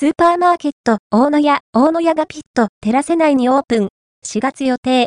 スーパーマーケット大野屋大野屋がピットテラセ内にオープン。4月予定。